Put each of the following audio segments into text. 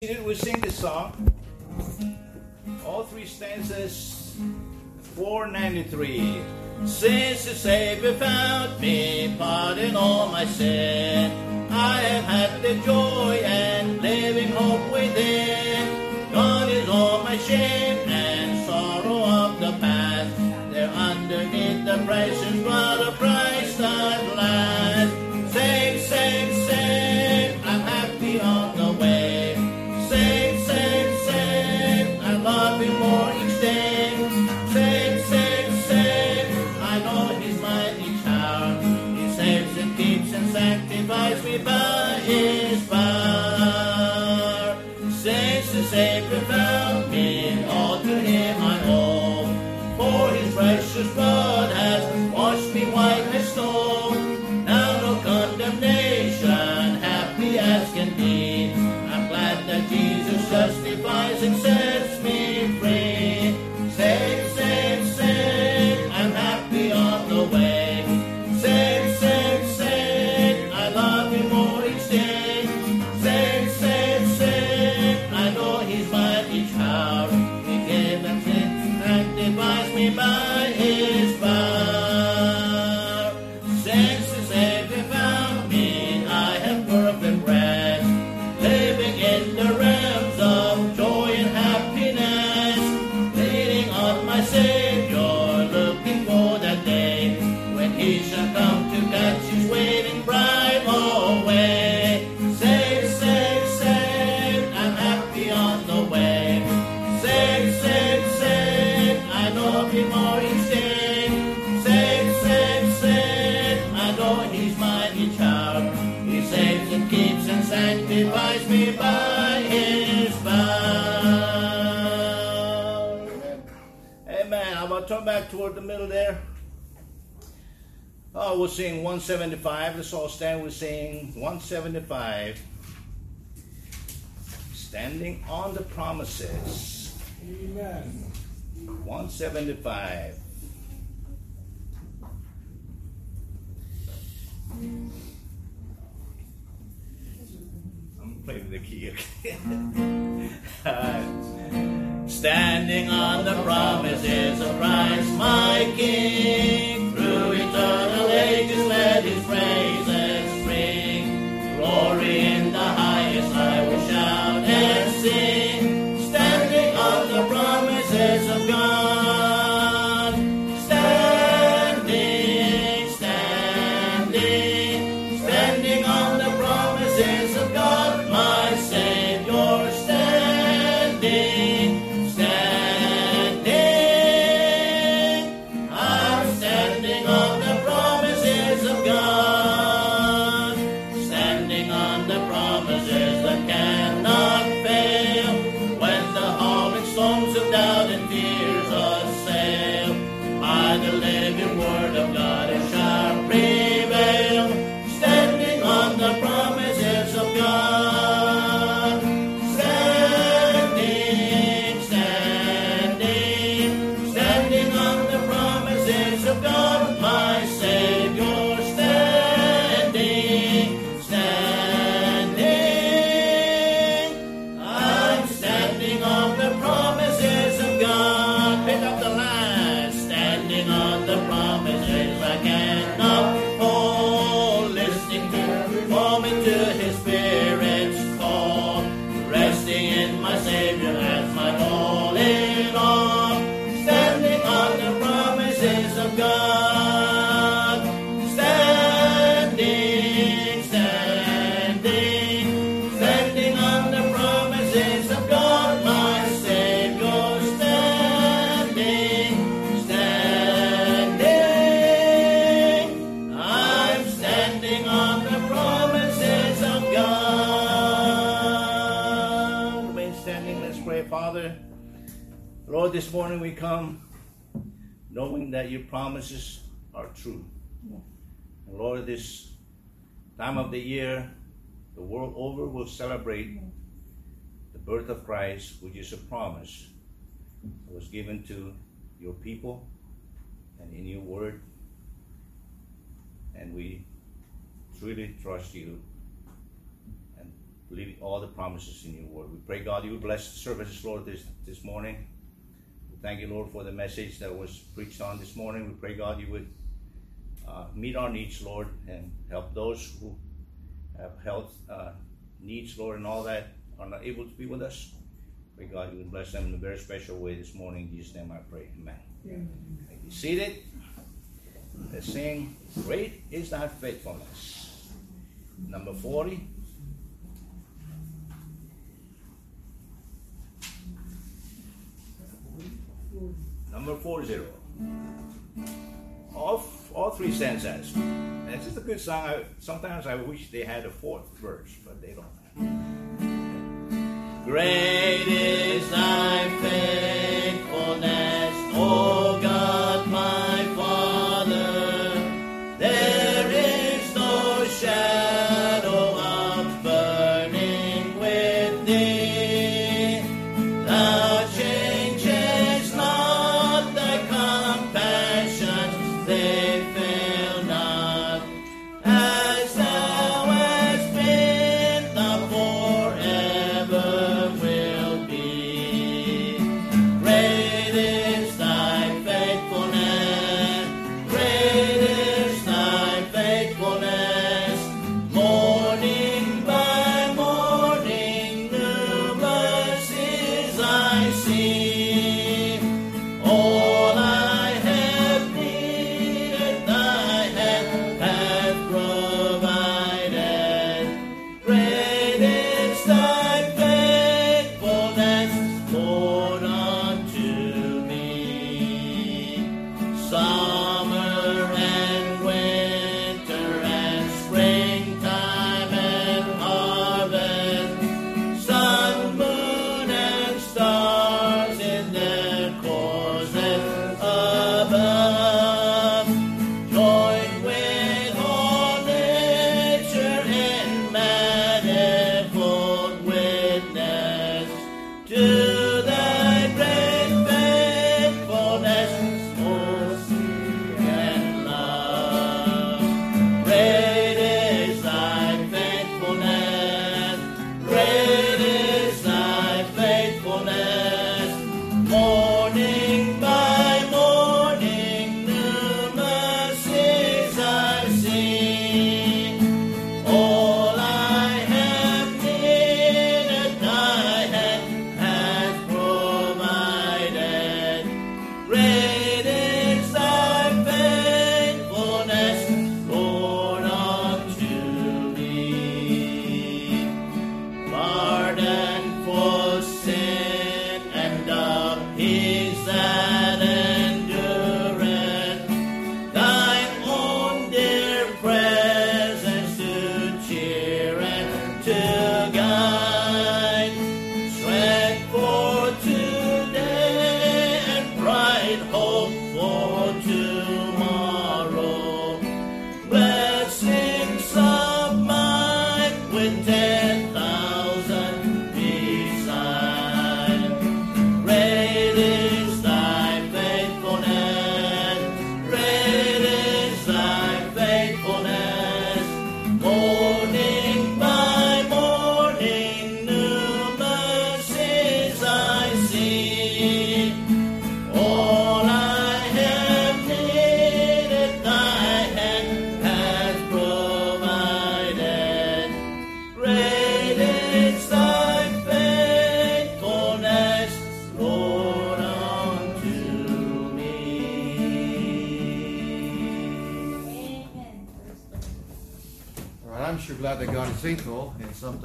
we sing this song. All three stanzas, 493. Since the Savior found me, pardon all my sin, I have had the joy and living hope within. God is all my shame and sorrow of the past. There underneath the precious blood of Christ at last. Sanctifies me by His power. Amen. How turn back toward the middle there? Oh, we'll sing 175. Let's all stand. We're singing 175. Standing on the promises. Amen. 175. Playing the key. Uh, standing on the promises of Christ, my King, through eternal ages let His praises ring. Glory in the highest, I will shout and sing. This morning we come knowing that your promises are true. And Lord, this time of the year, the world over will celebrate the birth of Christ, which is a promise that was given to your people and in your word. And we truly trust you and believe all the promises in your word. We pray, God, you bless the services, Lord, this, this morning. Thank you, Lord, for the message that was preached on this morning. We pray, God, you would uh, meet our needs, Lord, and help those who have health uh, needs, Lord, and all that are not able to be with us. Pray, God, you would bless them in a very special way this morning. In Jesus' name I pray. Amen. Amen. Be seated. Let's sing, Great is Thy Faithfulness. Number 40. Number 40. All, all three stanzas. And it's just a good song. I, sometimes I wish they had a fourth verse, but they don't. Great is thy faithfulness, O God my Father.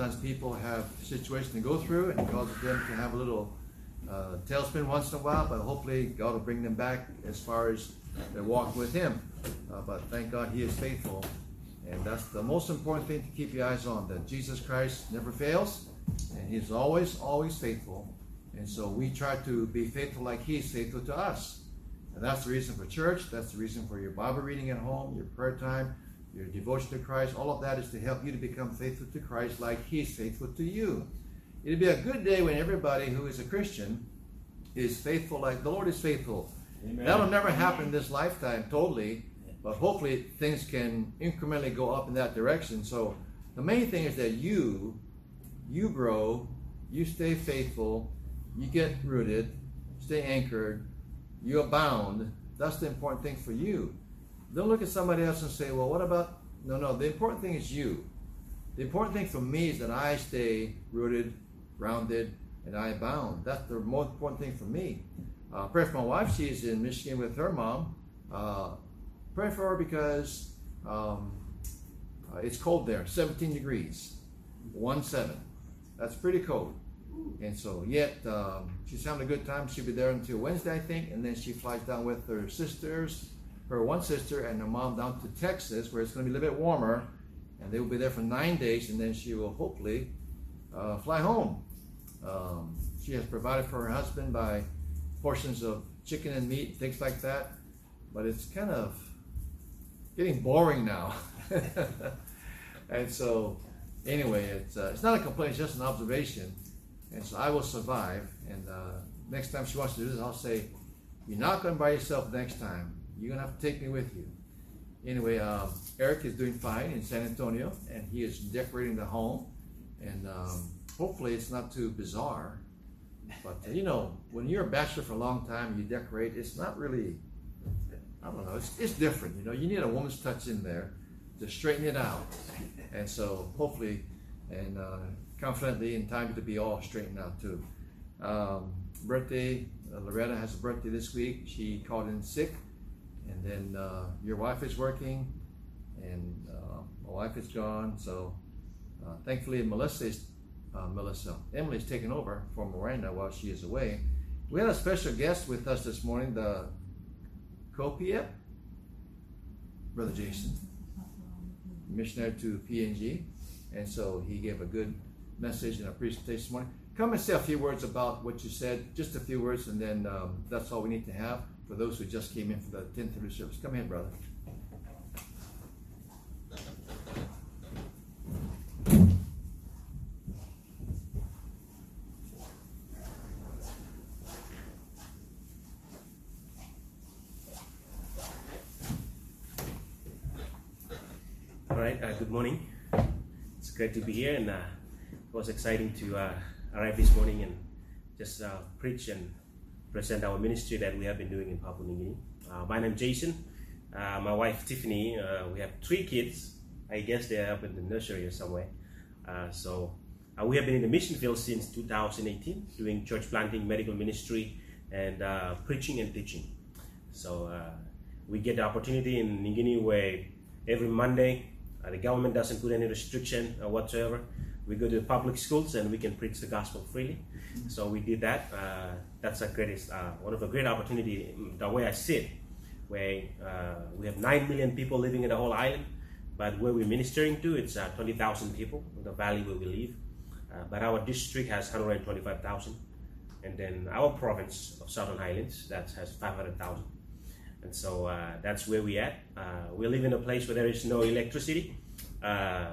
Sometimes people have situations to go through, and causes them to have a little uh, tailspin once in a while, but hopefully God will bring them back as far as their walk with Him. Uh, but thank God He is faithful, and that's the most important thing to keep your eyes on, that Jesus Christ never fails, and He's always, always faithful. And so we try to be faithful like He's faithful to us. And that's the reason for church, that's the reason for your Bible reading at home, your prayer time, your devotion to Christ, all of that is to help you to become faithful to Christ like He's faithful to you. It'd be a good day when everybody who is a Christian is faithful like the Lord is faithful. Amen. That'll never happen in this lifetime totally, but hopefully things can incrementally go up in that direction. So the main thing is that you you grow, you stay faithful, you get rooted, stay anchored, you abound. That's the important thing for you. Don't look at somebody else and say, well, what about? No, no, the important thing is you. The important thing for me is that I stay rooted, grounded, and I abound. That's the most important thing for me. Uh, pray for my wife. She's in Michigan with her mom. Uh, pray for her because um, uh, it's cold there, 17 degrees, 1 7. That's pretty cold. And so, yet, um, she's having a good time. She'll be there until Wednesday, I think, and then she flies down with her sisters, her one sister, and her mom down to Texas, where it's going to be a little bit warmer, and they will be there for nine days, and then she will hopefully uh, fly home. Um, she has provided for her husband by portions of chicken and meat, things like that, but it's kind of getting boring now. and so, anyway, it's, uh, it's not a complaint, it's just an observation. And so I will survive. And uh, next time she wants to do this, I'll say, You're not going by yourself next time. You're to have to take me with you. Anyway, um, Eric is doing fine in San Antonio, and he is decorating the home. And um, hopefully, it's not too bizarre. But you know, when you're a bachelor for a long time, you decorate. It's not really. I don't know. It's, it's different. You know, you need a woman's touch in there to straighten it out. And so, hopefully, and uh, confidently, in time to be all straightened out too. Um, birthday. Uh, Loretta has a birthday this week. She called in sick, and then uh, your wife is working, and uh, my wife is gone. So, uh, thankfully, Melissa is uh, Melissa. Emily's taken over for Miranda while she is away. We had a special guest with us this morning, the Copiep, Brother Jason, missionary to PNG. And so he gave a good message and a presentation this morning. Come and say a few words about what you said, just a few words, and then um, that's all we need to have for those who just came in for the 1030 service. Come in, brother. All right, uh, good morning. It's great to be here, and uh, it was exciting to uh, arrive this morning and just uh, preach and present our ministry that we have been doing in Papua New Guinea. Uh, my name is Jason. Uh, my wife Tiffany. we have three kids. I guess they're up in the nursery or somewhere. so we have been in the mission field since 2018, doing church planting, medical ministry, and preaching and teaching. So we get the opportunity in New Guinea where every Monday uh, the government doesn't put any restriction uh, whatsoever. We go to public schools and we can preach the gospel freely. So we did that. Uh, that's a greatest, uh, one of the great opportunity. Mm, the way I see it, where uh, we have nine million people living in the whole island, but where we're ministering to, it's uh, 20,000 people in the valley where we live. but our district has 125,000, and then our province of Southern Highlands that has 500,000. And so uh, that's where we at. Uh, we live in a place where there is no electricity. Uh,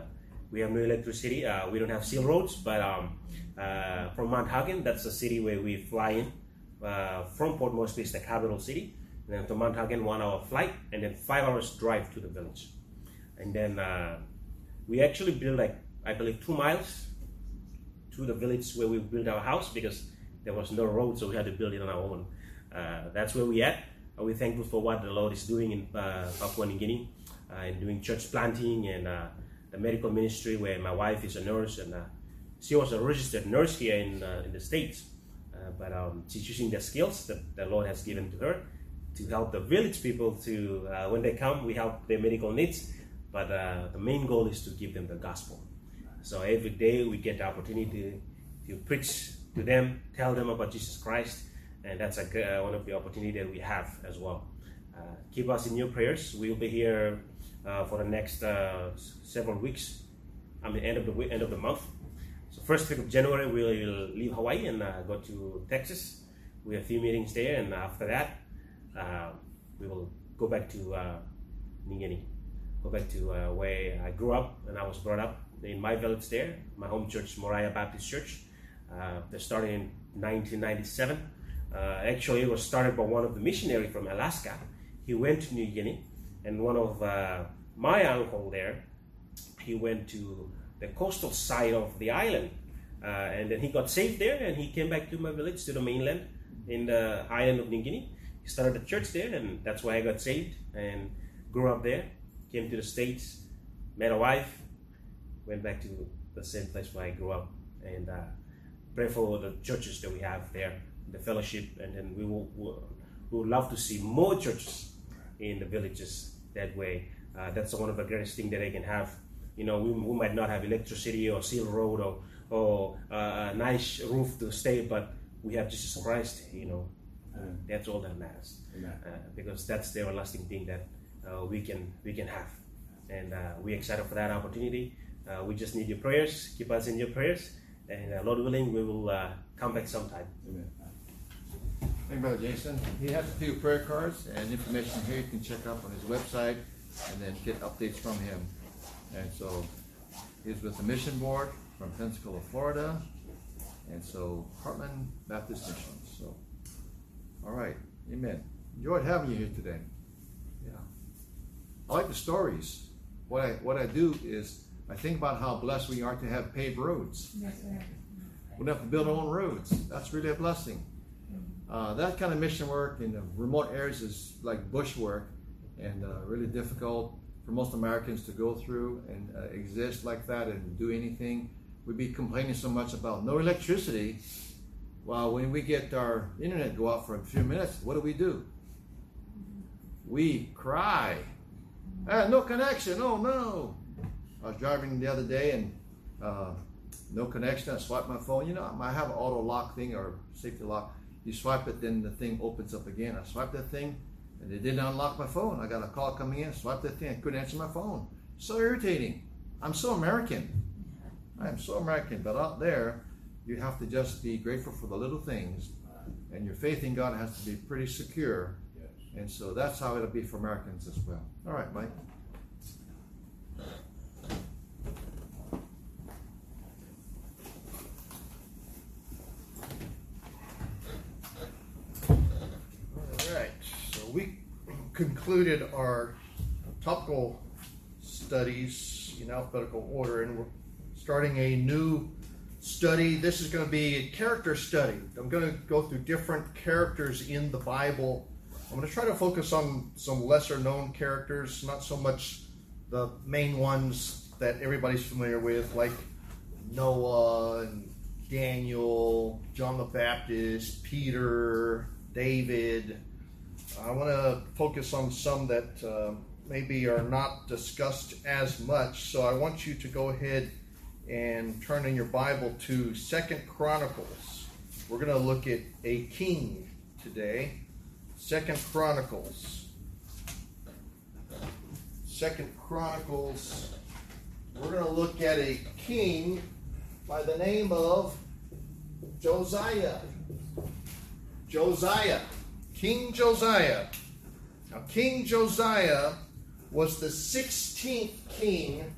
we have no electricity. Uh, we don't have seal roads, but um, uh, from Mount Hagen, that's the city where we fly in. Uh, from Port Moresby, the capital city. And then to Mount Hagen, one hour flight, and then five hours drive to the village. And then we actually built like, I believe, two miles to the village where we built our house because there was no road, so we had to build it on our own. that's where we at we're thankful for what the Lord is doing in uh, Papua New Guinea uh, and doing church planting and uh, the medical ministry where my wife is a nurse and she was a registered nurse here in, in the States. but um, she's using the skills that the Lord has given to her to help the village people to, when they come, we help their medical needs. But the main goal is to give them the gospel. So every day we get the opportunity to, to preach to them, tell them about Jesus Christ, and that's a, uh, one of the opportunity that we have as well. Uh, keep us in your prayers. We'll be here uh, for the next uh, several weeks. I mean, end of the week, end of the month. So first week of January, we'll leave Hawaii and uh, go to Texas. We have a few meetings there, and after that, uh, we will go back to uh, Ningeni, go back to where I grew up and I was brought up in my village there, my home church, Moriah Baptist Church. they started in 1997 uh, actually, it was started by one of the missionaries from Alaska. He went to New Guinea, and one of uh, my uncle there, he went to the coastal side of the island Uh, and then he got saved there, and he came back to my village, to the mainland, in the island of New Guinea. He started a church there, and that's why I got saved and grew up there. Came to the States, met a wife, went back to the same place where I grew up, and uh, pray for the churches that we have there, the fellowship, and then we will we would love to see more churches in the villages that way. Uh, that's one of the greatest things that I can have. You know, we, we might not have electricity or seal road or, or uh, a nice roof to stay, but we have Jesus Christ, you know. that's all that matters. Uh, because that's the everlasting thing that uh, we can we can have. And uh, we're excited for that opportunity. Uh, we just need your prayers. Keep us in your prayers. And Lord willing, we will come back sometime. Amen. Thank you, Brother Jason. He has a few prayer cards and information here you can check out on his website and then get updates from him. And so he's with the mission board from Pensacola, Florida. And so Heartland Baptist Mission. So, all right. Amen. Enjoyed having you here today. Yeah. I like the stories. What I what I do is I think about how blessed we are to have paved roads. Yes, we don't have to build our own roads. That's really a blessing. Uh, that kind of mission work in the remote areas is like bush work and uh, really difficult for most Americans to go through and uh, exist like that and do anything. We'd be complaining so much about no electricity. While when we get our internet go out for a few minutes, what do we do? We cry. Ah, no connection. Oh no. I was driving the other day and uh, no connection. I swiped my phone. You know, I have an auto lock thing or safety lock you swipe it, then the thing opens up again. I swipe that thing, and it didn't unlock my phone. I got a call coming in. Swipe that thing. I couldn't answer my phone. So irritating. I'm so American. I am so American. But out there, you have to just be grateful for the little things, and your faith in God has to be pretty secure. And so that's how it'll be for Americans as well. All right, Mike. Concluded our topical studies in alphabetical order, and we're starting a new study. This is going to be a character study. I'm going to go through different characters in the Bible. I'm going to try to focus on some lesser known characters, not so much the main ones that everybody's familiar with, like Noah and Daniel, John the Baptist, Peter, David, I want to focus on some that uh, maybe are not discussed as much. So I want you to go ahead and turn in your Bible to Second Chronicles. We're going to look at a king today. Second Chronicles. Second Chronicles. We're going to look at a king by the name of Josiah. Josiah. King Josiah. Now, King Josiah was the 16th king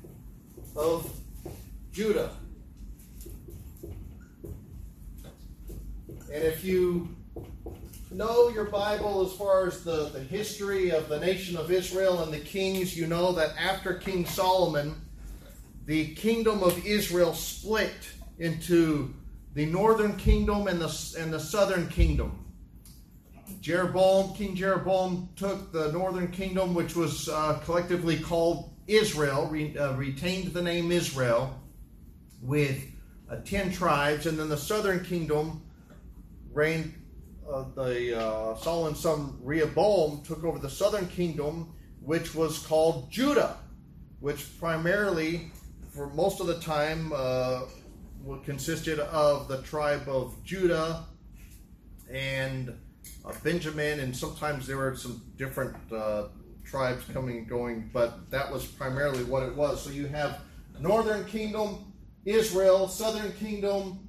of Judah. And if you know your Bible as far as the, the history of the nation of Israel and the kings, you know that after King Solomon, the kingdom of Israel split into the northern kingdom and the, and the southern kingdom. Jeroboam, King Jeroboam took the northern kingdom, which was uh, collectively called Israel, re, uh, retained the name Israel with uh, 10 tribes, and then the southern kingdom reigned. Uh, the uh, Solomon's son Rehoboam took over the southern kingdom, which was called Judah, which primarily, for most of the time, uh, consisted of the tribe of Judah and uh, Benjamin, and sometimes there were some different uh, tribes coming and going, but that was primarily what it was. So you have northern kingdom, Israel, southern kingdom,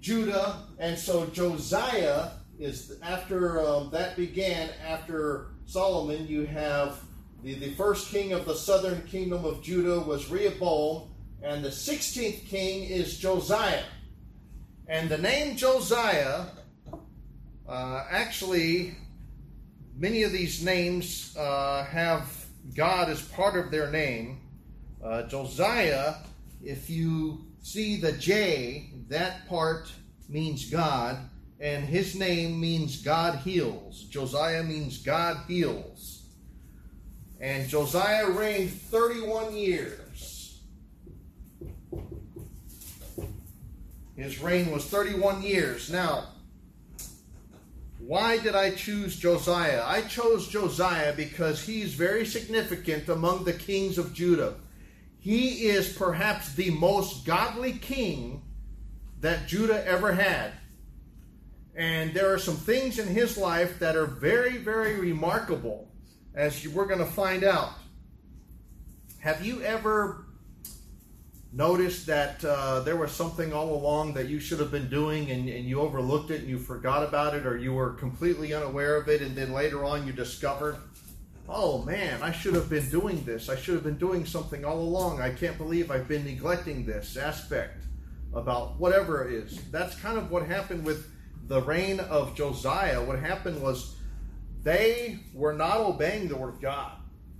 Judah, and so Josiah is after um, that began after Solomon. You have the, the first king of the southern kingdom of Judah was Rehoboam, and the 16th king is Josiah. And the name Josiah uh, actually, many of these names uh, have God as part of their name. Uh, Josiah, if you see the J, that part means God, and his name means God heals. Josiah means God heals. And Josiah reigned 31 years. His reign was 31 years. Now, why did I choose Josiah? I chose Josiah because he's very significant among the kings of Judah. He is perhaps the most godly king that Judah ever had. And there are some things in his life that are very, very remarkable, as we're going to find out. Have you ever noticed that uh, there was something all along that you should have been doing and, and you overlooked it and you forgot about it or you were completely unaware of it and then later on you discovered, oh man, I should have been doing this. I should have been doing something all along. I can't believe I've been neglecting this aspect about whatever it is. That's kind of what happened with the reign of Josiah. What happened was they were not obeying the word of God.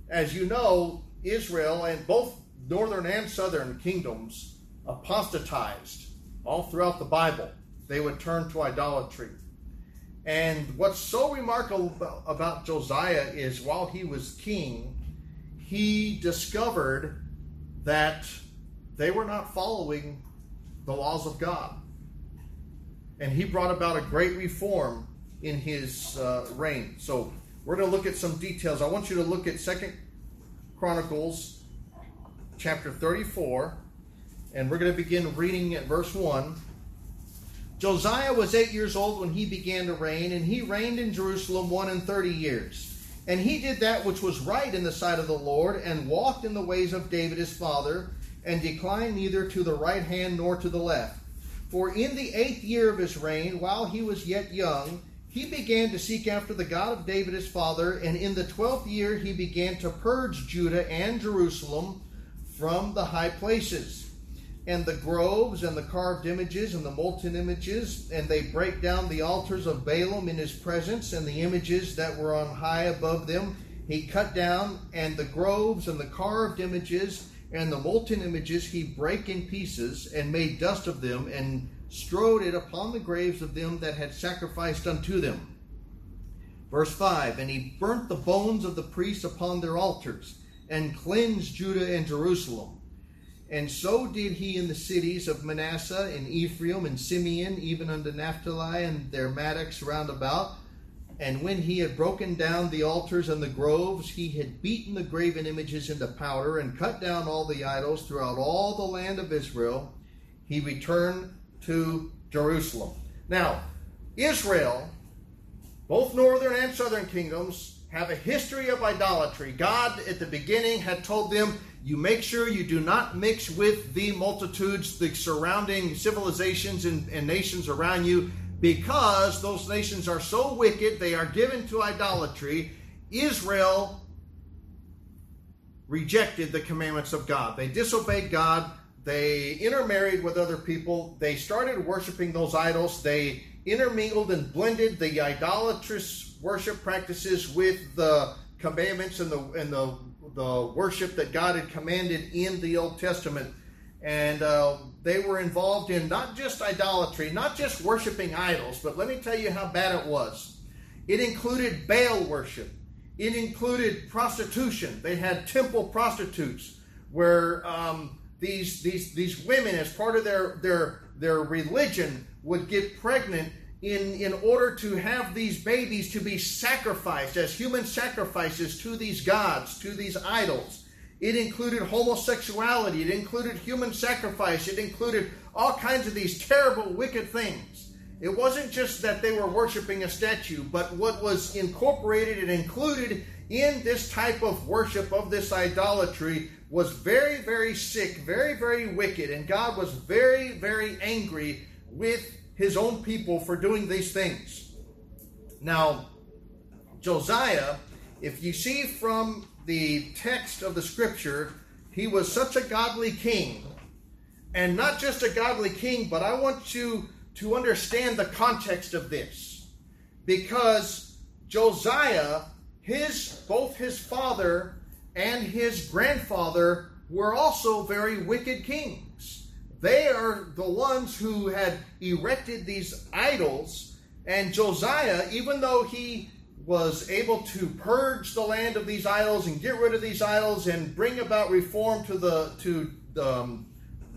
As you know, Israel and both northern and southern kingdoms apostatized all throughout the Bible. They would turn to idolatry. And what's so remarkable about Josiah is while he was king, he discovered that they were not following the laws of God. And he brought about a great reform in his uh, reign. So we're going to look at some details. I want you to look at Second Chronicles chapter 34, and we're going to begin reading at verse 1. Josiah was eight years old when he began to reign, and he reigned in Jerusalem one and thirty years. And he did that which was right in the sight of the Lord, and walked in the ways of David his father, and declined neither to the right hand nor to the left. For in the eighth year of his reign, while he was yet young, he began to seek after the God of David his father, and in the twelfth year he began to purge Judah and Jerusalem from the high places and the groves and the carved images and the molten images, and they break down the altars of Baalim in his presence and the images that were on high above them. He cut down, and the groves and the carved images and the molten images he brake in pieces and made dust of them and strode it upon the graves of them that had sacrificed unto them. Verse 5 And he burnt the bones of the priests upon their altars and cleansed Judah and Jerusalem. And so did he in the cities of Manasseh and Ephraim and Simeon, even unto Naphtali and their mattocks round about. And when he had broken down the altars and the groves, he had beaten the graven images into powder and cut down all the idols throughout all the land of Israel. He returned to Jerusalem. Now, Israel, both northern and southern kingdoms, have a history of idolatry. God, at the beginning, had told them, You make sure you do not mix with the multitudes, the surrounding civilizations and, and nations around you, because those nations are so wicked, they are given to idolatry. Israel rejected the commandments of God. They disobeyed God. They intermarried with other people. They started worshiping those idols. They intermingled and blended the idolatrous worship practices with the commandments and the and the the worship that God had commanded in the Old Testament. And uh, they were involved in not just idolatry, not just worshiping idols, but let me tell you how bad it was. It included Baal worship. It included prostitution. They had temple prostitutes where um, these these these women, as part of their their their religion, would get pregnant in in order to have these babies to be sacrificed as human sacrifices to these gods, to these idols. It included homosexuality. It included human sacrifice. It included all kinds of these terrible, wicked things. It wasn't just that they were worshiping a statue, but what was incorporated and included in this type of worship of this idolatry was very, very sick, very, very wicked, and God was very, very angry with his own people for doing these things. Now, Josiah, if you see from the text of the scripture, he was such a godly king. And not just a godly king, but I want you to understand the context of this. Because Josiah, his both his father and his grandfather were also very wicked kings. They are the ones who had erected these idols. And Josiah, even though he was able to purge the land of these idols and get rid of these idols and bring about reform to the to um,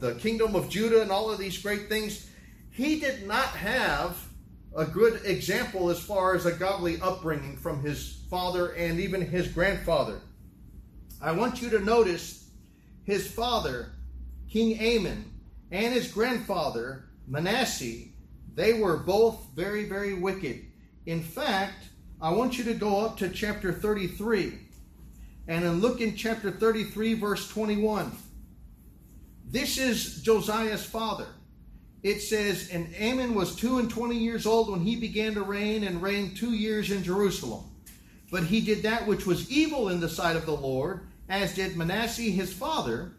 the kingdom of Judah and all of these great things, he did not have a good example as far as a godly upbringing from his father and even his grandfather. I want you to notice his father, King Amon, and his grandfather, Manasseh, they were both very, very wicked. In fact, I want you to go up to chapter 33 and then look in chapter 33, verse 21. This is Josiah's father. It says, And Amon was two and twenty years old when he began to reign, and reigned two years in Jerusalem. But he did that which was evil in the sight of the Lord, as did Manasseh his father.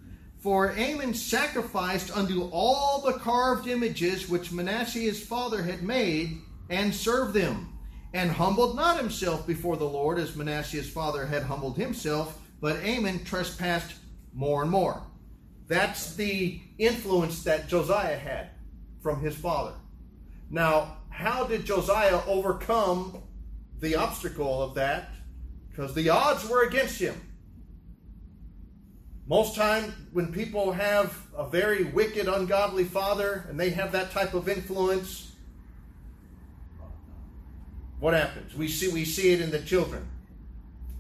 For Amon sacrificed unto all the carved images which Manasseh his father had made, and served them, and humbled not himself before the Lord, as Manasseh his father had humbled himself, but Amon trespassed more and more. That's the influence that Josiah had from his father. Now, how did Josiah overcome the obstacle of that? Because the odds were against him. Most time when people have a very wicked, ungodly father and they have that type of influence, what happens? We see we see it in the children.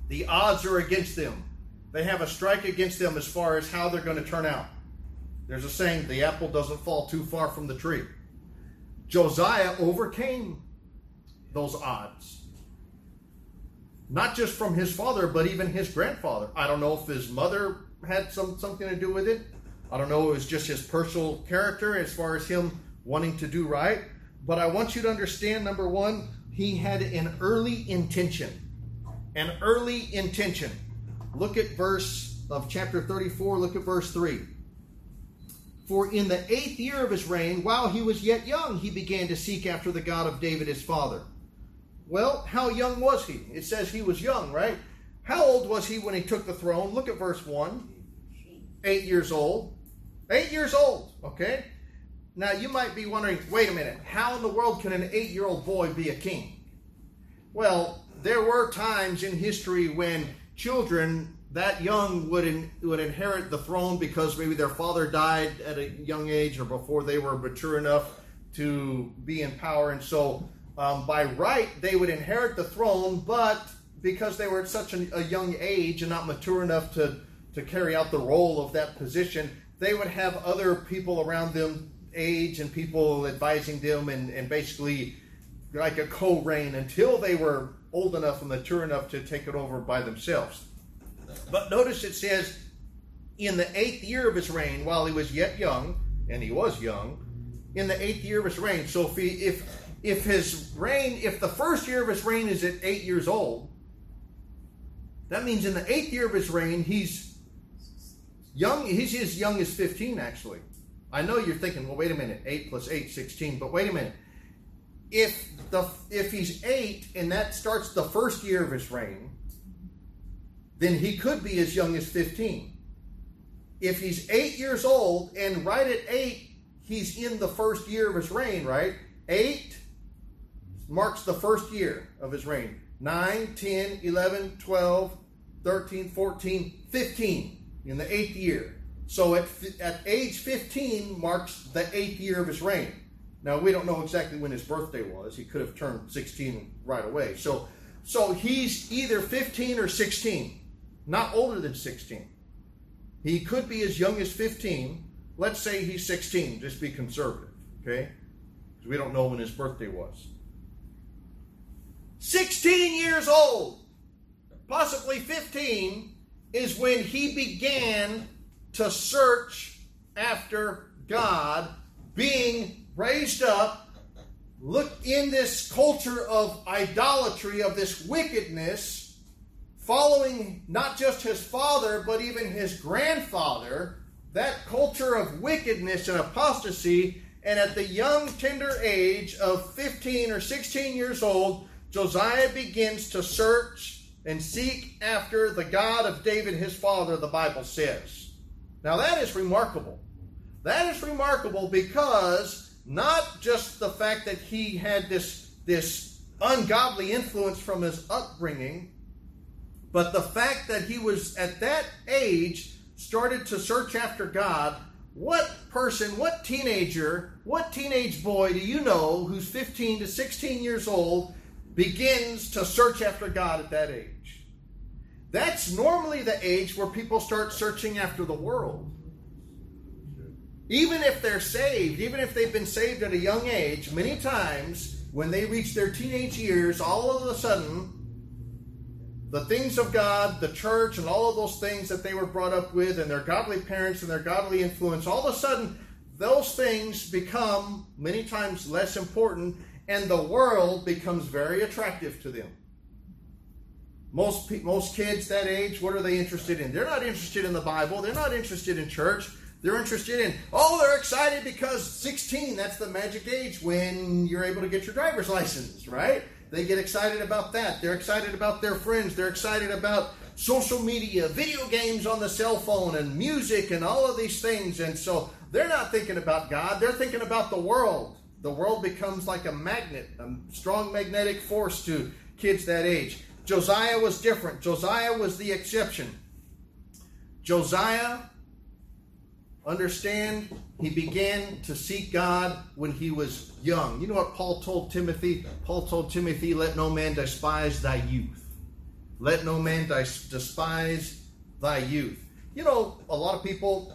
The odds are against them. They have a strike against them as far as how they're going to turn out. There's a saying, the apple doesn't fall too far from the tree. Josiah overcame those odds. Not just from his father, but even his grandfather. I don't know if his mother had some something to do with it. I don't know, it was just his personal character as far as him wanting to do right. But I want you to understand number one, he had an early intention. An early intention. Look at verse of chapter 34, look at verse 3. For in the eighth year of his reign, while he was yet young, he began to seek after the God of David his father. Well, how young was he? It says he was young, right? How old was he when he took the throne? Look at verse 1. Eight years old. Eight years old, okay? Now you might be wondering wait a minute, how in the world can an eight year old boy be a king? Well, there were times in history when children that young would in, would inherit the throne because maybe their father died at a young age or before they were mature enough to be in power, and so um, by right they would inherit the throne, but because they were at such a, a young age and not mature enough to to carry out the role of that position, they would have other people around them age and people advising them and, and basically like a co-reign until they were old enough and mature enough to take it over by themselves. But notice it says, in the eighth year of his reign, while he was yet young, and he was young, in the eighth year of his reign. So if he, if if his reign, if the first year of his reign is at eight years old, that means in the eighth year of his reign, he's young. He's as young as 15, actually. I know you're thinking, well, wait a minute, 8 plus 8, 16, but wait a minute. If the if he's eight and that starts the first year of his reign, then he could be as young as 15. If he's eight years old and right at eight, he's in the first year of his reign, right? Eight marks the first year of his reign. 9, 10, 11, 12, 13, 14, 15 in the eighth year. So at, at age 15 marks the eighth year of his reign. Now we don't know exactly when his birthday was. He could have turned 16 right away. So so he's either 15 or 16, not older than 16. He could be as young as 15. Let's say he's 16, just be conservative, okay? Because we don't know when his birthday was. 16 years old, possibly 15, is when he began to search after God, being raised up, look in this culture of idolatry, of this wickedness, following not just his father, but even his grandfather, that culture of wickedness and apostasy. And at the young, tender age of 15 or 16 years old, Josiah begins to search and seek after the God of David, his father, the Bible says. Now that is remarkable. That is remarkable because not just the fact that he had this, this ungodly influence from his upbringing, but the fact that he was at that age started to search after God. What person, what teenager, what teenage boy do you know who's 15 to 16 years old begins to search after God at that age? That's normally the age where people start searching after the world. Even if they're saved, even if they've been saved at a young age, many times when they reach their teenage years, all of a sudden, the things of God, the church, and all of those things that they were brought up with, and their godly parents and their godly influence, all of a sudden, those things become many times less important, and the world becomes very attractive to them. Most, most kids that age, what are they interested in? They're not interested in the Bible, they're not interested in church. They're interested in, oh, they're excited because 16, that's the magic age when you're able to get your driver's license, right? They get excited about that. They're excited about their friends. They're excited about social media, video games on the cell phone, and music, and all of these things. And so they're not thinking about God, they're thinking about the world. The world becomes like a magnet, a strong magnetic force to kids that age. Josiah was different. Josiah was the exception. Josiah understand he began to seek God when he was young. You know what Paul told Timothy? Paul told Timothy, Let no man despise thy youth. Let no man despise thy youth. You know, a lot of people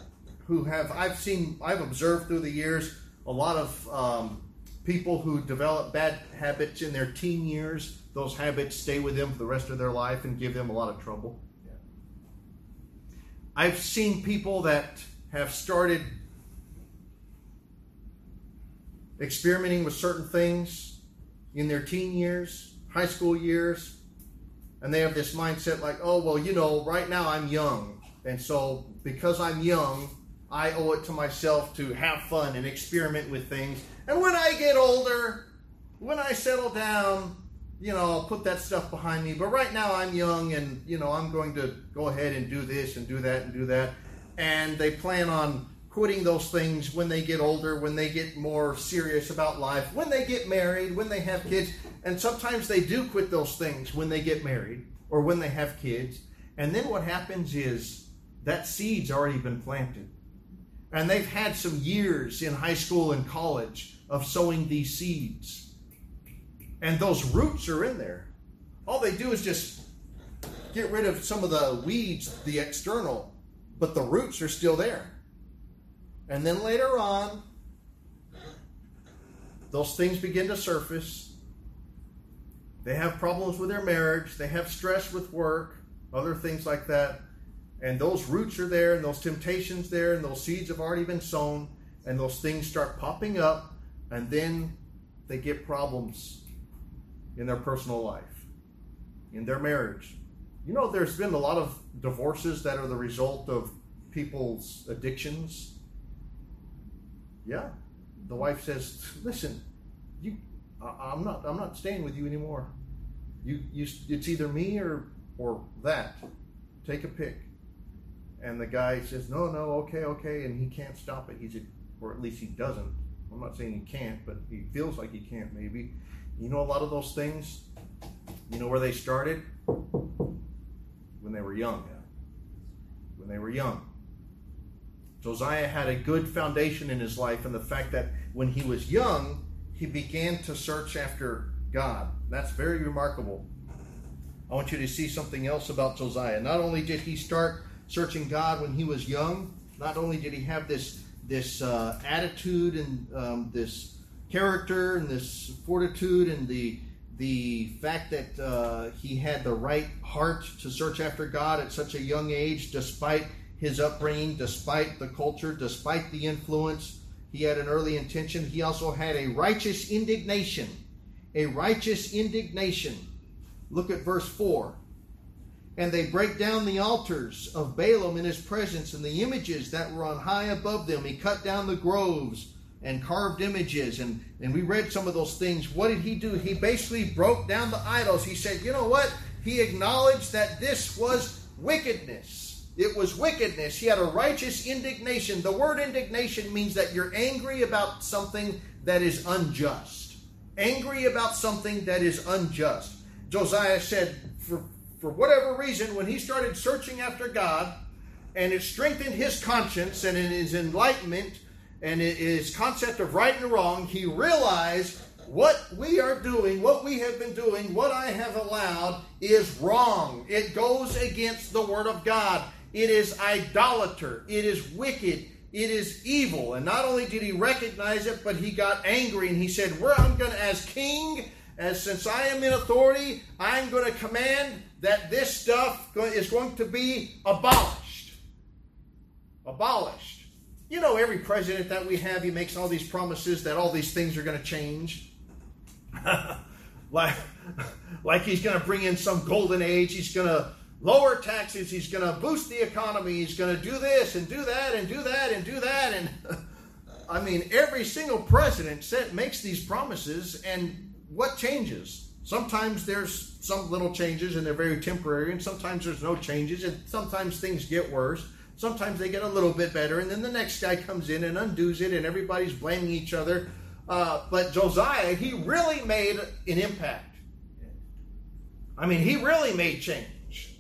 who have, I've seen, I've observed through the years, a lot of um, people who develop bad habits in their teen years, those habits stay with them for the rest of their life and give them a lot of trouble. I've seen people that have started experimenting with certain things in their teen years, high school years, and they have this mindset like, oh, well, you know, right now I'm young. And so because I'm young, I owe it to myself to have fun and experiment with things. And when I get older, when I settle down, you know, I'll put that stuff behind me. But right now I'm young and, you know, I'm going to go ahead and do this and do that and do that and they plan on quitting those things when they get older, when they get more serious about life, when they get married, when they have kids. And sometimes they do quit those things when they get married or when they have kids. And then what happens is that seed's already been planted. And they've had some years in high school and college of sowing these seeds. And those roots are in there. All they do is just get rid of some of the weeds, the external, but the roots are still there. And then later on, those things begin to surface. They have problems with their marriage, they have stress with work, other things like that. And those roots are there, and those temptations there, and those seeds have already been sown, and those things start popping up, and then they get problems in their personal life, in their marriage, you know, there's been a lot of divorces that are the result of people's addictions. Yeah, the wife says, "Listen, you, I, am not, I'm not staying with you anymore. You, you, it's either me or or that. Take a pick." And the guy says, "No, no, okay, okay," and he can't stop it. He's, a, or at least he doesn't. I'm not saying he can't, but he feels like he can't. Maybe. You know, a lot of those things. You know where they started when they were young. When they were young. Josiah had a good foundation in his life, and the fact that when he was young, he began to search after God. That's very remarkable. I want you to see something else about Josiah. Not only did he start searching God when he was young, not only did he have this this uh, attitude and um, this character and this fortitude and the the fact that uh, he had the right heart to search after God at such a young age, despite his upbringing, despite the culture, despite the influence, he had an early intention. He also had a righteous indignation. A righteous indignation. Look at verse 4. And they break down the altars of Baalim in his presence and the images that were on high above them. He cut down the groves and carved images and, and we read some of those things what did he do he basically broke down the idols he said you know what he acknowledged that this was wickedness It was wickedness. He had a righteous indignation. The word indignation means that you're angry about something that is unjust. Angry about something that is unjust. Josiah said, for, for whatever reason, when he started searching after God, and it strengthened his conscience and in his enlightenment and his concept of right and wrong, he realized what we are doing, what we have been doing, what I have allowed is wrong. It goes against the Word of God. It is idolater. It is wicked. It is evil. And not only did he recognize it, but he got angry and he said, Where I'm going to, as king, as since I am in authority, I'm going to command that this stuff is going to be abolished. Abolished. You know, every president that we have, he makes all these promises that all these things are going to change. like, like he's going to bring in some golden age. He's going to lower taxes. He's going to boost the economy. He's going to do this and do that and do that and do that. And I mean, every single president set, makes these promises, and what changes? Sometimes there's some little changes and they're very temporary, and sometimes there's no changes, and sometimes things get worse. Sometimes they get a little bit better, and then the next guy comes in and undoes it, and everybody's blaming each other uh, but Josiah, he really made an impact. I mean, he really made change.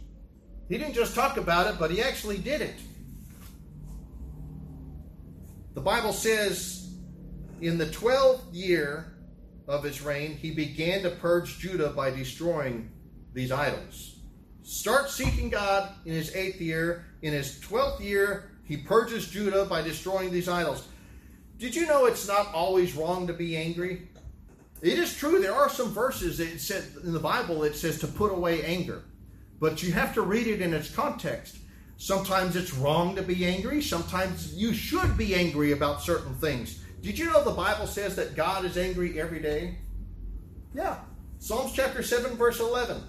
He didn't just talk about it, but he actually did it. The Bible says in the 12th year of his reign, he began to purge Judah by destroying these idols. Start seeking God in his eighth year. In his 12th year, he purges Judah by destroying these idols. Did you know it's not always wrong to be angry? It is true. There are some verses that said in the Bible it says to put away anger, but you have to read it in its context. Sometimes it's wrong to be angry. Sometimes you should be angry about certain things. Did you know the Bible says that God is angry every day? Yeah. Psalms chapter 7, verse 11.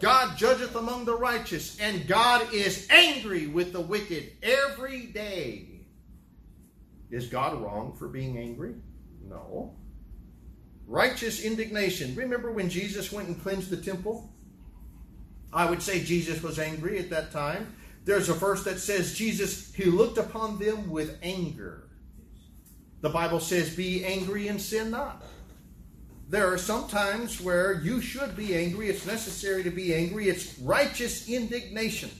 God judgeth among the righteous, and God is angry with the wicked every day. Is God wrong for being angry? No. Righteous indignation. Remember when Jesus went and cleansed the temple? I would say Jesus was angry at that time. There's a verse that says Jesus, he looked upon them with anger. The Bible says, be angry and sin not. There are some times where you should be angry. It's necessary to be angry. It's righteous indignation.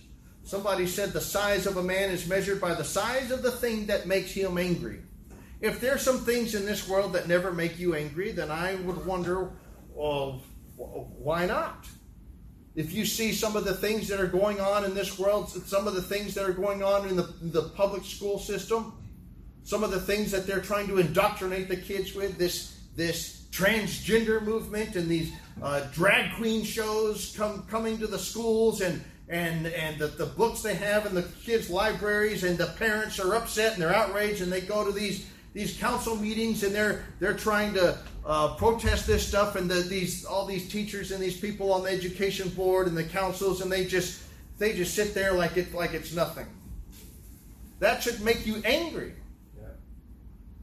Somebody said the size of a man is measured by the size of the thing that makes him angry. If there's some things in this world that never make you angry, then I would wonder, well, why not? If you see some of the things that are going on in this world, some of the things that are going on in the, the public school system, some of the things that they're trying to indoctrinate the kids with, this this transgender movement and these uh, drag queen shows come coming to the schools and and and the, the books they have in the kids' libraries, and the parents are upset and they're outraged, and they go to these these council meetings, and they're they're trying to uh, protest this stuff, and the, these all these teachers and these people on the education board and the councils, and they just they just sit there like it like it's nothing. That should make you angry.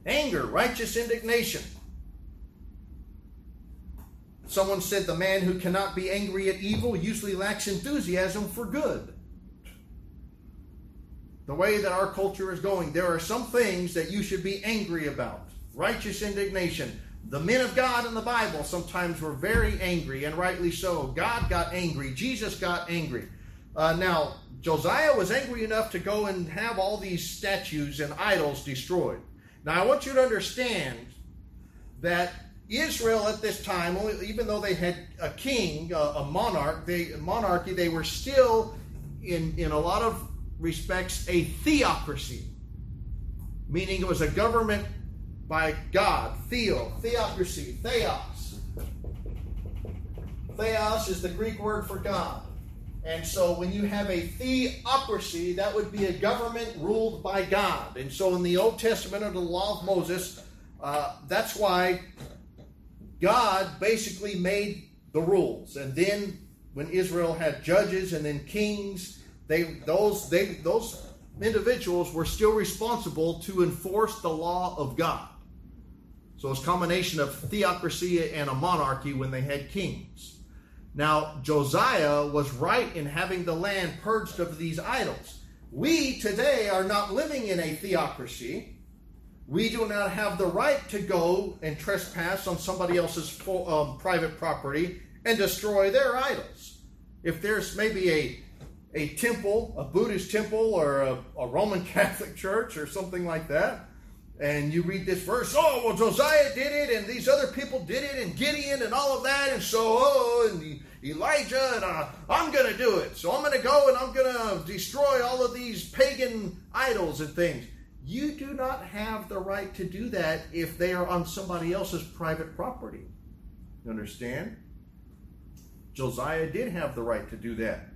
Anger, righteous indignation. Someone said the man who cannot be angry at evil usually lacks enthusiasm for good. The way that our culture is going, there are some things that you should be angry about. Righteous indignation. The men of God in the Bible sometimes were very angry, and rightly so. God got angry. Jesus got angry. Uh, now, Josiah was angry enough to go and have all these statues and idols destroyed. Now, I want you to understand that Israel at this time, even though they had a king, a, monarch, they monarchy, they were still in in a lot of respects a theocracy, meaning it was a government by God. Theo, theocracy, theos. Theos is the Greek word for God. And so when you have a theocracy, that would be a government ruled by God. And so in the Old Testament under the law of Moses, uh, that's why God basically made the rules, and then when Israel had judges and then kings, they those they those individuals were still responsible to enforce the law of God. So it's a combination of theocracy and a monarchy when they had kings. Now, Josiah was right in having the land purged of these idols. We today are not living in a theocracy. We do not have the right to go and trespass on somebody else's um, private property and destroy their idols. If there's maybe a a temple, a Buddhist temple, or a, a Roman Catholic church, or something like that, and you read this verse, oh, well, Josiah did it, and these other people did it, and Gideon, and all of that, and so, oh, and Elijah, and uh, I'm going to do it. So I'm going to go and I'm going to destroy all of these pagan idols and things. You do not have the right to do that if they are on somebody else's private property. You understand? Josiah did have the right to do that.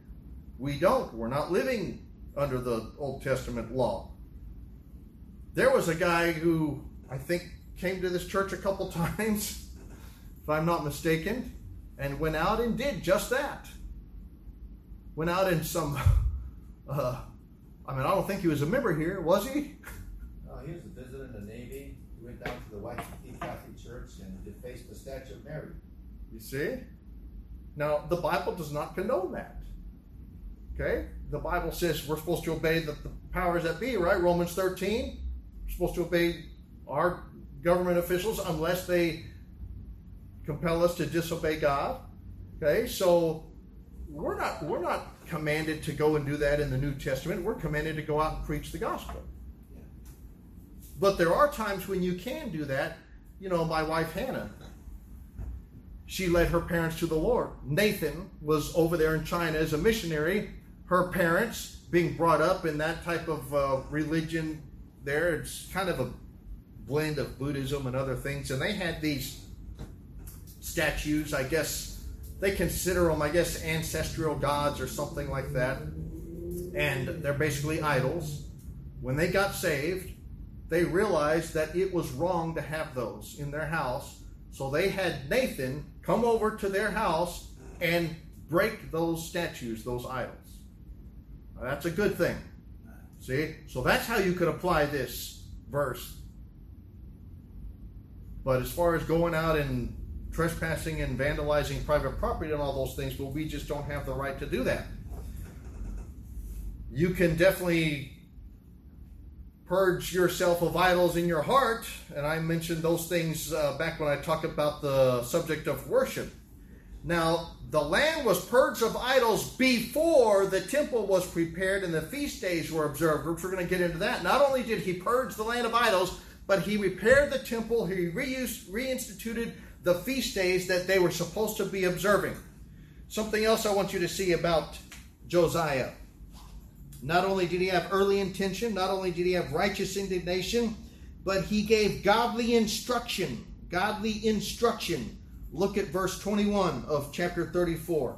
We don't. We're not living under the Old Testament law. There was a guy who I think came to this church a couple times, if I'm not mistaken, and went out and did just that. Went out in some, uh, I mean, I don't think he was a member here, was he? No, he was a visitor in the Navy. He went down to the Waikiki Catholic Church and defaced the statue of Mary. You see? Now, the Bible does not condone that. Okay? The Bible says we're supposed to obey the, the powers that be, right? Romans 13. Supposed to obey our government officials unless they compel us to disobey God. Okay? So we're not we're not commanded to go and do that in the New Testament. We're commanded to go out and preach the gospel. But there are times when you can do that. You know, my wife Hannah, she led her parents to the Lord. Nathan was over there in China as a missionary. Her parents, being brought up in that type of uh, religion there, it's kind of a blend of Buddhism and other things. And they had these statues, I guess they consider them, I guess, ancestral gods or something like that. And they're basically idols. When they got saved, they realized that it was wrong to have those in their house. So they had Nathan come over to their house and break those statues, those idols. Now, that's a good thing. See? So that's how you could apply this verse. But as far as going out and trespassing and vandalizing private property and all those things, well, we just don't have the right to do that. You can definitely purge yourself of idols in your heart, and I mentioned those things uh, back when I talked about the subject of worship. Now, the land was purged of idols before the temple was prepared and the feast days were observed, which we're going to get into that. Not only did he purge the land of idols, but he repaired the temple, he reinstituted the feast days that they were supposed to be observing. Something else I want you to see about Josiah. Not only did he have early intention, not only did he have righteous indignation, but he gave godly instruction. Godly instruction. Look at verse 21 of chapter 34.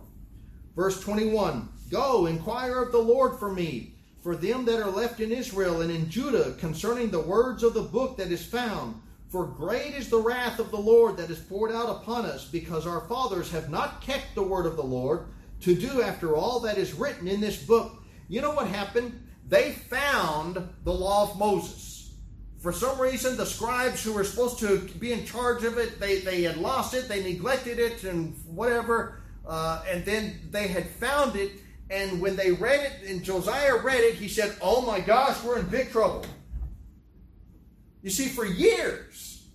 Verse 21 Go, inquire of the Lord for me, for them that are left in Israel and in Judah, concerning the words of the book that is found for great is the wrath of the Lord that is poured out upon us, because our fathers have not kept the word of the Lord to do after all that is written in this book. You know what happened? They found the law of Moses. For some reason, the scribes who were supposed to be in charge of it, they, they had lost it, they neglected it, and whatever. Uh, and then they had found it, and when they read it, and Josiah read it, he said, Oh my gosh, we're in big trouble. You see, for years,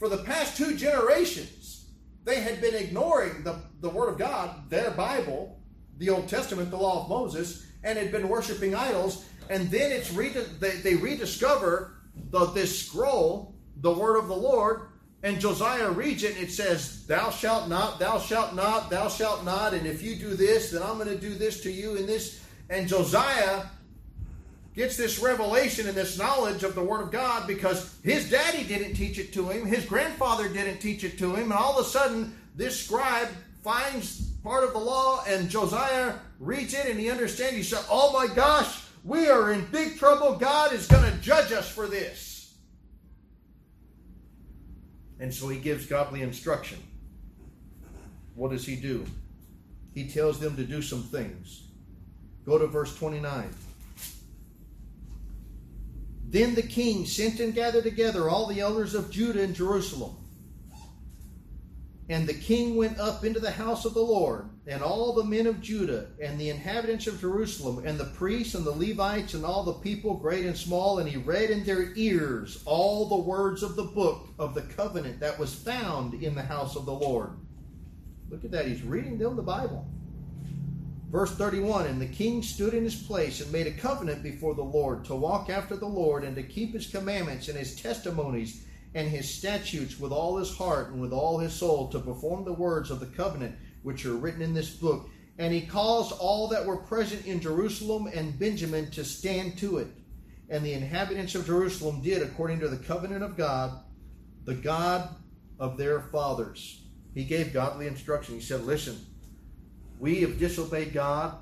for the past two generations, they had been ignoring the, the Word of God, their Bible, the Old Testament, the law of Moses, and had been worshiping idols. And then it's re- they, they rediscover the, this scroll, the Word of the Lord, and Josiah reads it, and it says, Thou shalt not, thou shalt not, thou shalt not, and if you do this, then I'm going to do this to you and this. And Josiah gets this revelation and this knowledge of the Word of God because his daddy didn't teach it to him, his grandfather didn't teach it to him, and all of a sudden, this scribe finds part of the law, and Josiah reads it and he understands. He said, Oh my gosh, we are in big trouble. God is going to judge us for this. And so he gives godly instruction. What does he do? He tells them to do some things. Go to verse 29. Then the king sent and gathered together all the elders of Judah and Jerusalem. And the king went up into the house of the Lord, and all the men of Judah, and the inhabitants of Jerusalem, and the priests, and the Levites, and all the people, great and small, and he read in their ears all the words of the book of the covenant that was found in the house of the Lord. Look at that, he's reading them the Bible. Verse 31 And the king stood in his place and made a covenant before the Lord to walk after the Lord and to keep his commandments and his testimonies and his statutes with all his heart and with all his soul to perform the words of the covenant which are written in this book. And he caused all that were present in Jerusalem and Benjamin to stand to it. And the inhabitants of Jerusalem did according to the covenant of God, the God of their fathers. He gave godly instruction. He said, Listen, we have disobeyed God.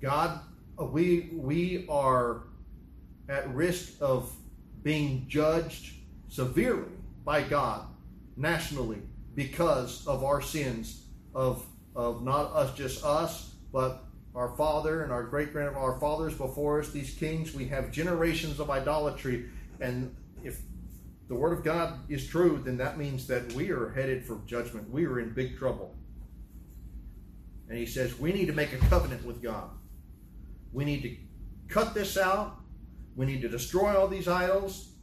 God, uh, we we are at risk of being judged severely by God nationally because of our sins of of not us just us but our father and our great grand our fathers before us these kings. We have generations of idolatry. And if the word of God is true then that means that we are headed for judgment. We are in big trouble. And he says we need to make a covenant with God. We need to cut this out. We need to destroy all these idols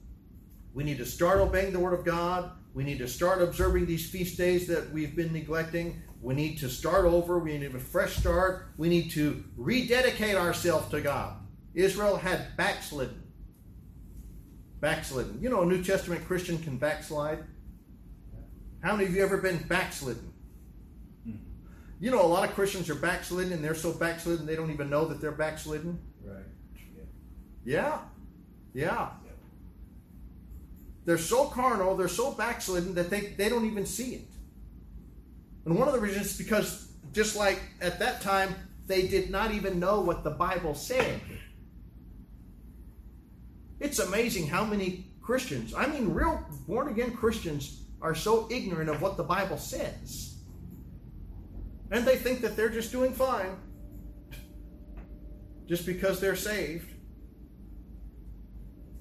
we need to start obeying the Word of God. We need to start observing these feast days that we've been neglecting. We need to start over. We need a fresh start. We need to rededicate ourselves to God. Israel had backslidden. Backslidden. You know, a New Testament Christian can backslide. How many of you ever been backslidden? You know, a lot of Christians are backslidden and they're so backslidden they don't even know that they're backslidden. Right. Yeah. Yeah. They're so carnal, they're so backslidden that they, they don't even see it. And one of the reasons is because, just like at that time, they did not even know what the Bible said. It's amazing how many Christians, I mean, real born again Christians, are so ignorant of what the Bible says. And they think that they're just doing fine just because they're saved.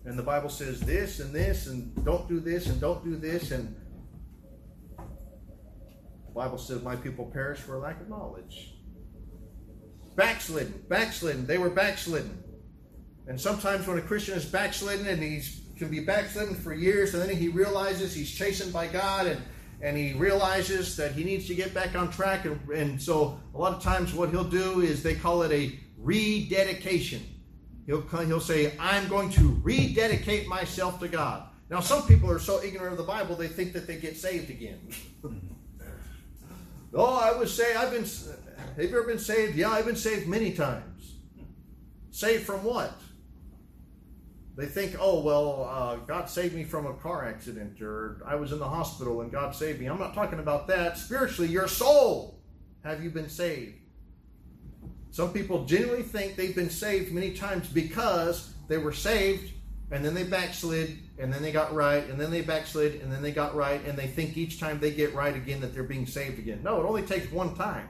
And the Bible says this and this and don't do this and don't do this and the Bible says my people perish for lack of knowledge. Backslidden, backslidden. They were backslidden. And sometimes when a Christian is backslidden and he's can be backslidden for years and then he realizes he's chastened by God and and he realizes that he needs to get back on track and, and so a lot of times what he'll do is they call it a rededication He'll, he'll say, I'm going to rededicate myself to God. Now, some people are so ignorant of the Bible, they think that they get saved again. oh, I would say, I've been, have you ever been saved? Yeah, I've been saved many times. Saved from what? They think, oh, well, uh, God saved me from a car accident, or I was in the hospital and God saved me. I'm not talking about that. Spiritually, your soul, have you been saved? Some people genuinely think they've been saved many times because they were saved and then they backslid and then they got right and then they backslid and then they got right and they think each time they get right again that they're being saved again. No, it only takes one time.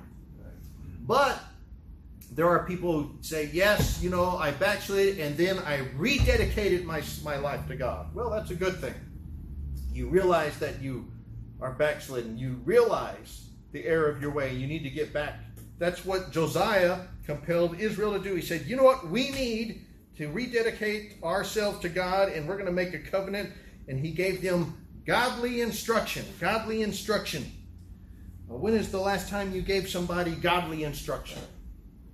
But there are people who say, yes, you know, I backslid and then I rededicated my, my life to God. Well, that's a good thing. You realize that you are backslidden. You realize the error of your way. You need to get back. That's what Josiah compelled Israel to do. He said, You know what? We need to rededicate ourselves to God and we're going to make a covenant. And he gave them godly instruction. Godly instruction. When is the last time you gave somebody godly instruction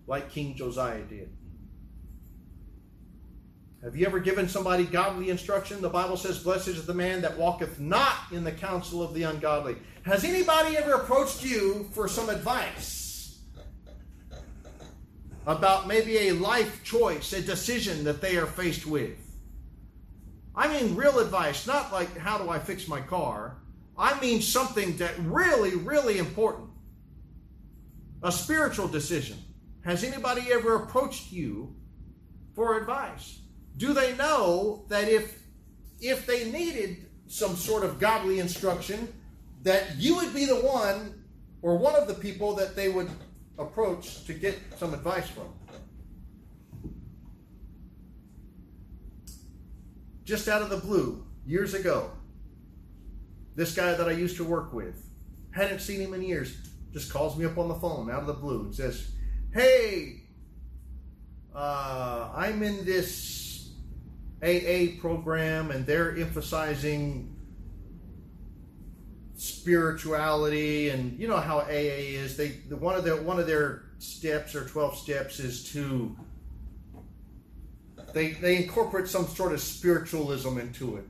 like King Josiah did? Have you ever given somebody godly instruction? The Bible says, Blessed is the man that walketh not in the counsel of the ungodly. Has anybody ever approached you for some advice? About maybe a life choice, a decision that they are faced with. I mean, real advice, not like how do I fix my car. I mean something that really, really important. A spiritual decision. Has anybody ever approached you for advice? Do they know that if if they needed some sort of godly instruction, that you would be the one or one of the people that they would approach to get some advice from. Just out of the blue, years ago, this guy that I used to work with hadn't seen him in years, just calls me up on the phone out of the blue and says, Hey, uh, I'm in this AA program and they're emphasizing spirituality and you know how AA is. They the, one of their one of their steps or 12 steps is to they they incorporate some sort of spiritualism into it.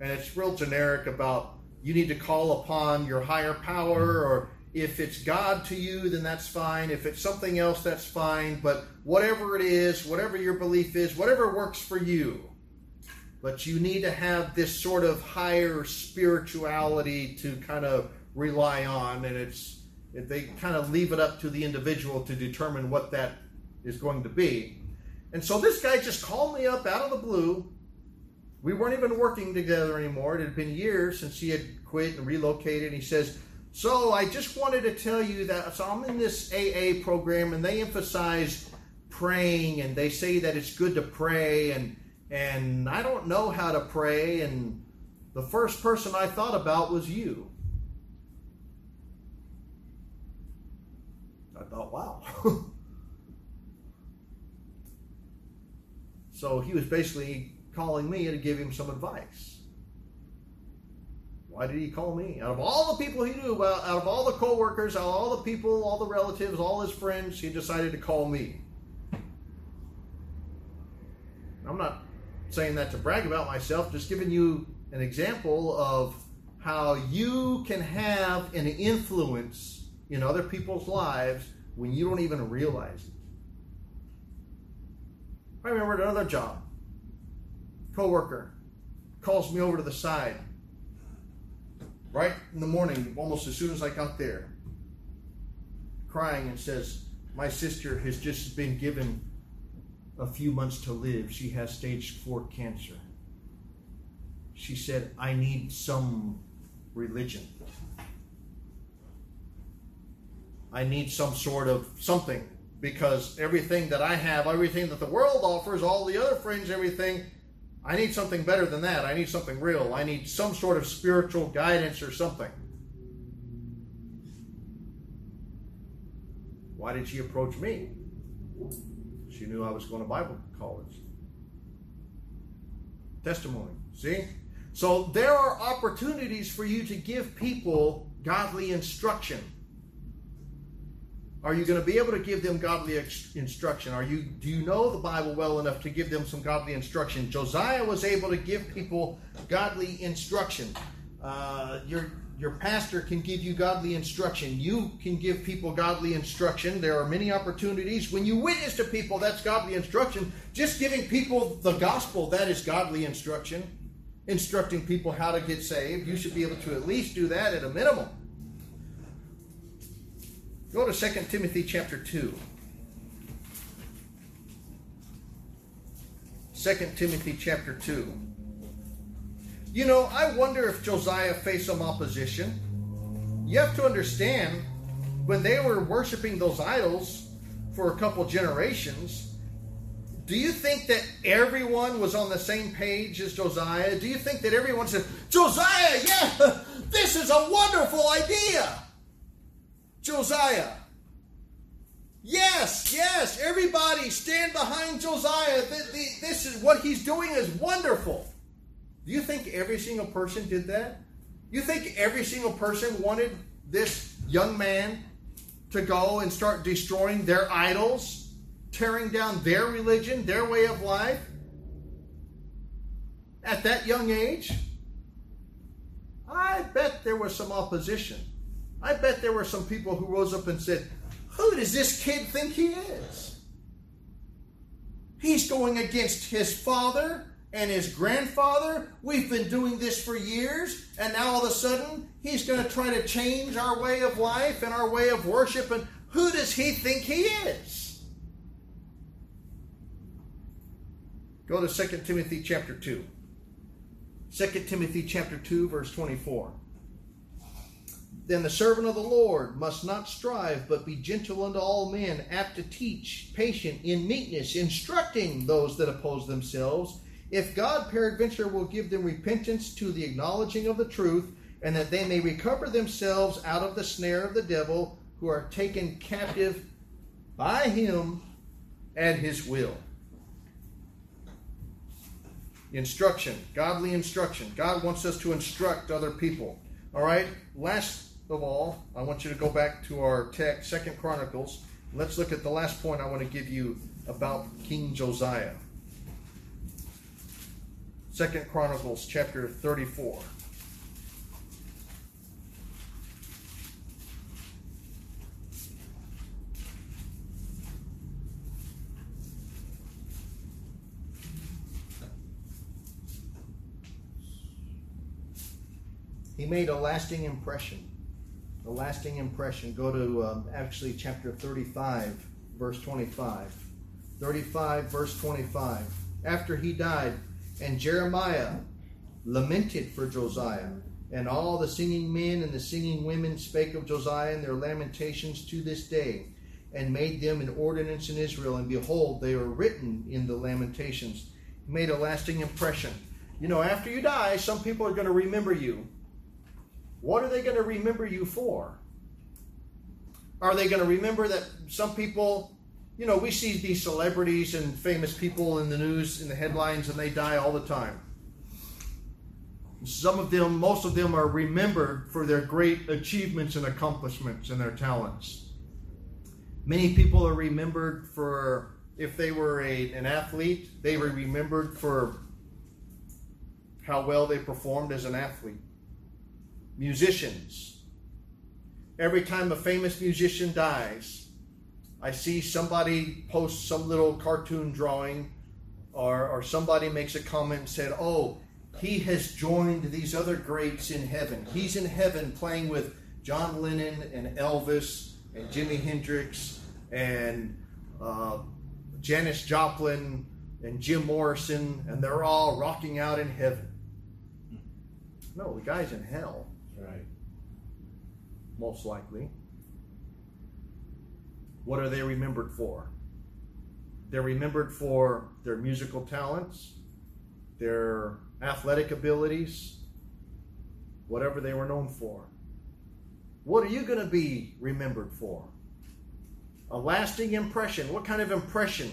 And it's real generic about you need to call upon your higher power or if it's God to you then that's fine. If it's something else that's fine. But whatever it is whatever your belief is whatever works for you but you need to have this sort of higher spirituality to kind of rely on and it's they kind of leave it up to the individual to determine what that is going to be. And so this guy just called me up out of the blue. We weren't even working together anymore. It had been years since he had quit and relocated. And he says so i just wanted to tell you that so i'm in this aa program and they emphasize praying and they say that it's good to pray and and I don't know how to pray, and the first person I thought about was you. I thought, wow. so he was basically calling me to give him some advice. Why did he call me? Out of all the people he knew, out of all the coworkers, out of all the people, all the relatives, all his friends, he decided to call me. I'm not saying that to brag about myself, just giving you an example of how you can have an influence in other people's lives when you don't even realize it. I remember another job, coworker calls me over to the side right in the morning, almost as soon as I got there, crying and says, My sister has just been given a few months to live. She has stage four cancer. She said, I need some religion. I need some sort of something because everything that I have, everything that the world offers, all the other friends, everything, I need something better than that. I need something real. I need some sort of spiritual guidance or something. Why did she approach me? She knew I was going to Bible college. Testimony. See? So there are opportunities for you to give people godly instruction. Are you going to be able to give them godly instruction? Are you do you know the Bible well enough to give them some godly instruction? Josiah was able to give people godly instruction. Uh, your your pastor can give you godly instruction. You can give people godly instruction. There are many opportunities. When you witness to people, that's godly instruction. Just giving people the gospel, that is godly instruction. Instructing people how to get saved. You should be able to at least do that at a minimum. Go to 2 Timothy chapter 2. 2 Timothy chapter 2. You know, I wonder if Josiah faced some opposition. You have to understand, when they were worshiping those idols for a couple generations, do you think that everyone was on the same page as Josiah? Do you think that everyone said, Josiah, yeah, this is a wonderful idea? Josiah, yes, yes, everybody stand behind Josiah. This is what he's doing is wonderful. Do you think every single person did that? You think every single person wanted this young man to go and start destroying their idols, tearing down their religion, their way of life at that young age? I bet there was some opposition. I bet there were some people who rose up and said, Who does this kid think he is? He's going against his father and his grandfather. We've been doing this for years, and now all of a sudden he's going to try to change our way of life and our way of worship. And who does he think he is? Go to 2 Timothy chapter 2. 2 Timothy chapter 2, verse 24. Then the servant of the Lord must not strive, but be gentle unto all men, apt to teach, patient in meekness, instructing those that oppose themselves if God peradventure will give them repentance to the acknowledging of the truth and that they may recover themselves out of the snare of the devil, who are taken captive by him and his will. Instruction, godly instruction. God wants us to instruct other people. All right. Last of all, I want you to go back to our text, Second Chronicles. Let's look at the last point I want to give you about King Josiah. Second Chronicles chapter 34. He made a lasting impression. A lasting impression. Go to um, actually chapter 35, verse 25. 35, verse 25. After he died, and Jeremiah lamented for Josiah, and all the singing men and the singing women spake of Josiah in their lamentations to this day, and made them an ordinance in Israel. And behold, they are written in the lamentations. He made a lasting impression. You know, after you die, some people are going to remember you what are they going to remember you for? Are they going to remember that some people, you know, we see these celebrities and famous people in the news, in the headlines, and they die all the time. Some of them, most of them, are remembered for their great achievements and accomplishments and their talents. Many people are remembered for, if they were a, an athlete, they were remembered for how well they performed as an athlete musicians. Every time a famous musician dies, I see somebody post some little cartoon drawing or, or somebody makes a comment and said, Oh, he has joined these other greats in heaven. He's in heaven playing with John Lennon and Elvis and Jimi Hendrix and uh, Janis Joplin and Jim Morrison, and they're all rocking out in heaven. No, the guy's in hell. Right. most likely. What are they remembered for? They're remembered for their musical talents, their athletic abilities, whatever they were known for. What are you going to be remembered for? A lasting impression. What kind of impression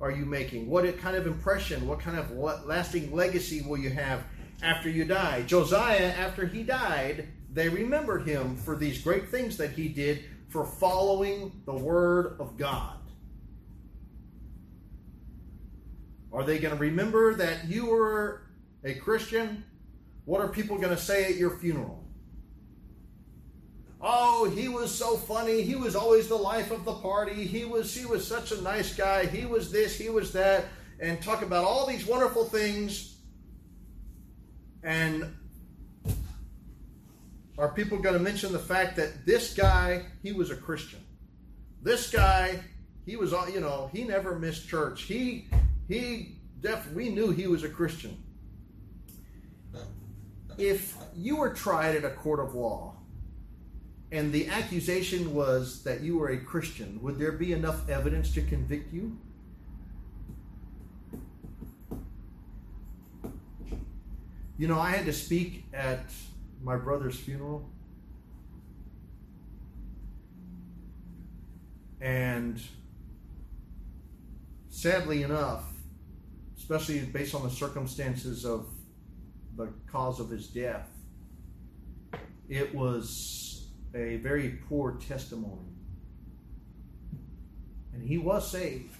are you making? What kind of impression, what kind of lasting legacy will you have after you die. Josiah, after he died, they remembered him for these great things that he did for following the word of God. Are they going to remember that you were a Christian? What are people going to say at your funeral? Oh, he was so funny. He was always the life of the party. He was he was such a nice guy. He was this, he was that and talk about all these wonderful things and are people going to mention the fact that this guy, he was a Christian? This guy, he was, you know, he never missed church. He, he definitely, we knew he was a Christian. If you were tried at a court of law and the accusation was that you were a Christian, would there be enough evidence to convict you? You know, I had to speak at my brother's funeral. And sadly enough, especially based on the circumstances of the cause of his death, it was a very poor testimony. And he was saved.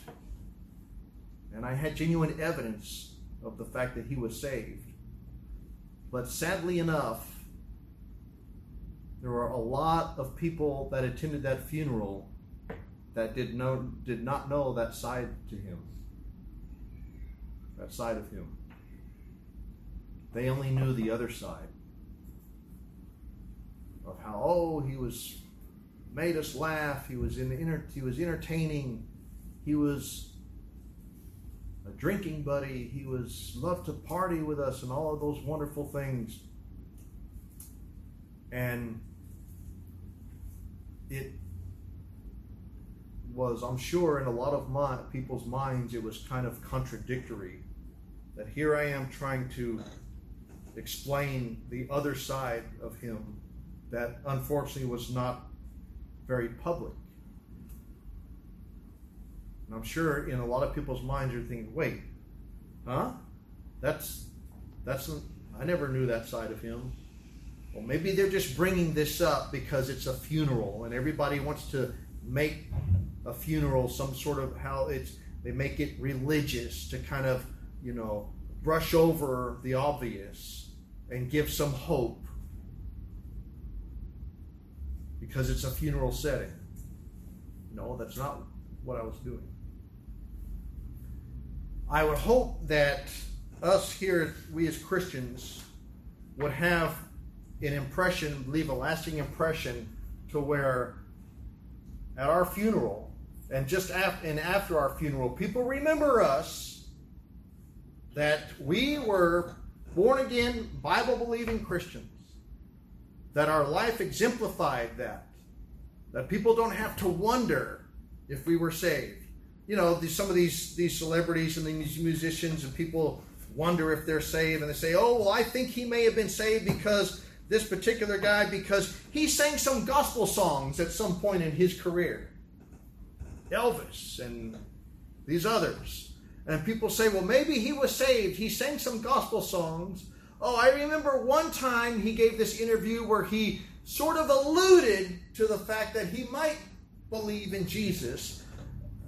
And I had genuine evidence of the fact that he was saved. But sadly enough, there were a lot of people that attended that funeral that did know did not know that side to him. That side of him. They only knew the other side of how oh he was made us laugh, he was in he was entertaining, he was a drinking buddy. He was loved to party with us and all of those wonderful things. And it was, I'm sure, in a lot of my, people's minds, it was kind of contradictory that here I am trying to explain the other side of him that unfortunately was not very public. And I'm sure in a lot of people's minds you're thinking, wait, huh? That's that's I never knew that side of him. Well, maybe they're just bringing this up because it's a funeral and everybody wants to make a funeral some sort of how it's they make it religious to kind of, you know, brush over the obvious and give some hope because it's a funeral setting. No, that's not what I was doing. I would hope that us here, we as Christians, would have an impression, leave a lasting impression to where at our funeral and just after, and after our funeral, people remember us that we were born again, Bible believing Christians, that our life exemplified that, that people don't have to wonder if we were saved. You know, these, some of these these celebrities and these musicians and people wonder if they're saved, and they say, "Oh, well, I think he may have been saved because this particular guy because he sang some gospel songs at some point in his career." Elvis and these others. And people say, well, maybe he was saved. He sang some gospel songs. Oh, I remember one time he gave this interview where he sort of alluded to the fact that he might believe in Jesus,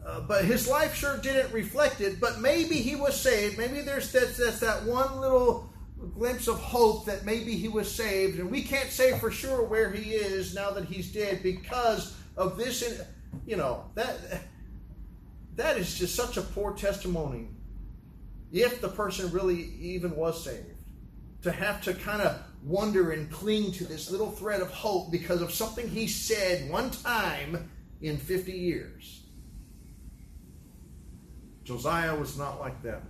uh, but his life sure didn't reflect it. But maybe he was saved. Maybe there's that, that's that one little glimpse of hope that maybe he was saved. And we can't say for sure where he is now that he's dead because of this. You know, that that is just such a poor testimony if the person really even was saved to have to kind of wonder and cling to this little thread of hope because of something he said one time in 50 years josiah was not like that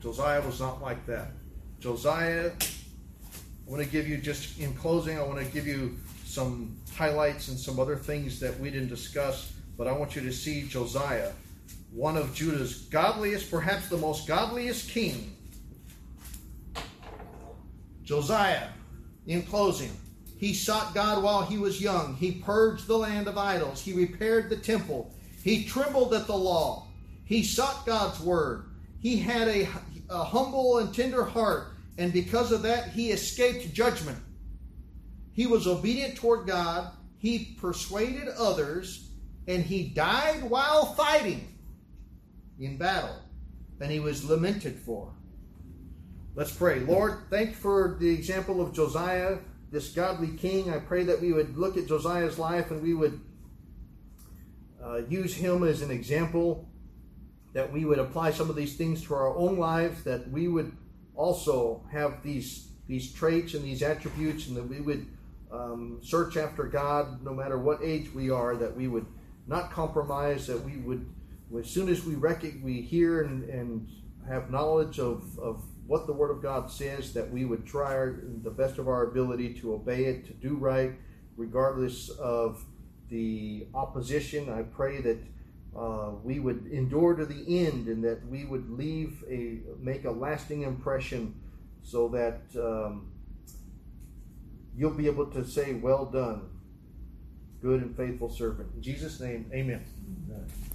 josiah was not like that josiah i want to give you just in closing i want to give you some highlights and some other things that we didn't discuss but i want you to see josiah one of Judah's godliest, perhaps the most godliest king. Josiah, in closing, he sought God while he was young. He purged the land of idols. He repaired the temple. He trembled at the law. He sought God's word. He had a, a humble and tender heart, and because of that, he escaped judgment. He was obedient toward God. He persuaded others, and he died while fighting in battle, and he was lamented for. Let's pray. Lord, thank you for the example of Josiah, this godly king. I pray that we would look at Josiah's life and we would uh, use him as an example, that we would apply some of these things to our own lives, that we would also have these these traits and these attributes, and that we would um, search after God no matter what age we are, that we would not compromise, that we would as soon as we we hear and, and have knowledge of, of what the Word of God says, that we would try our, the best of our ability to obey it, to do right, regardless of the opposition. I pray that uh, we would endure to the end, and that we would leave a make a lasting impression, so that um, you'll be able to say, "Well done, good and faithful servant." In Jesus' name, Amen. amen.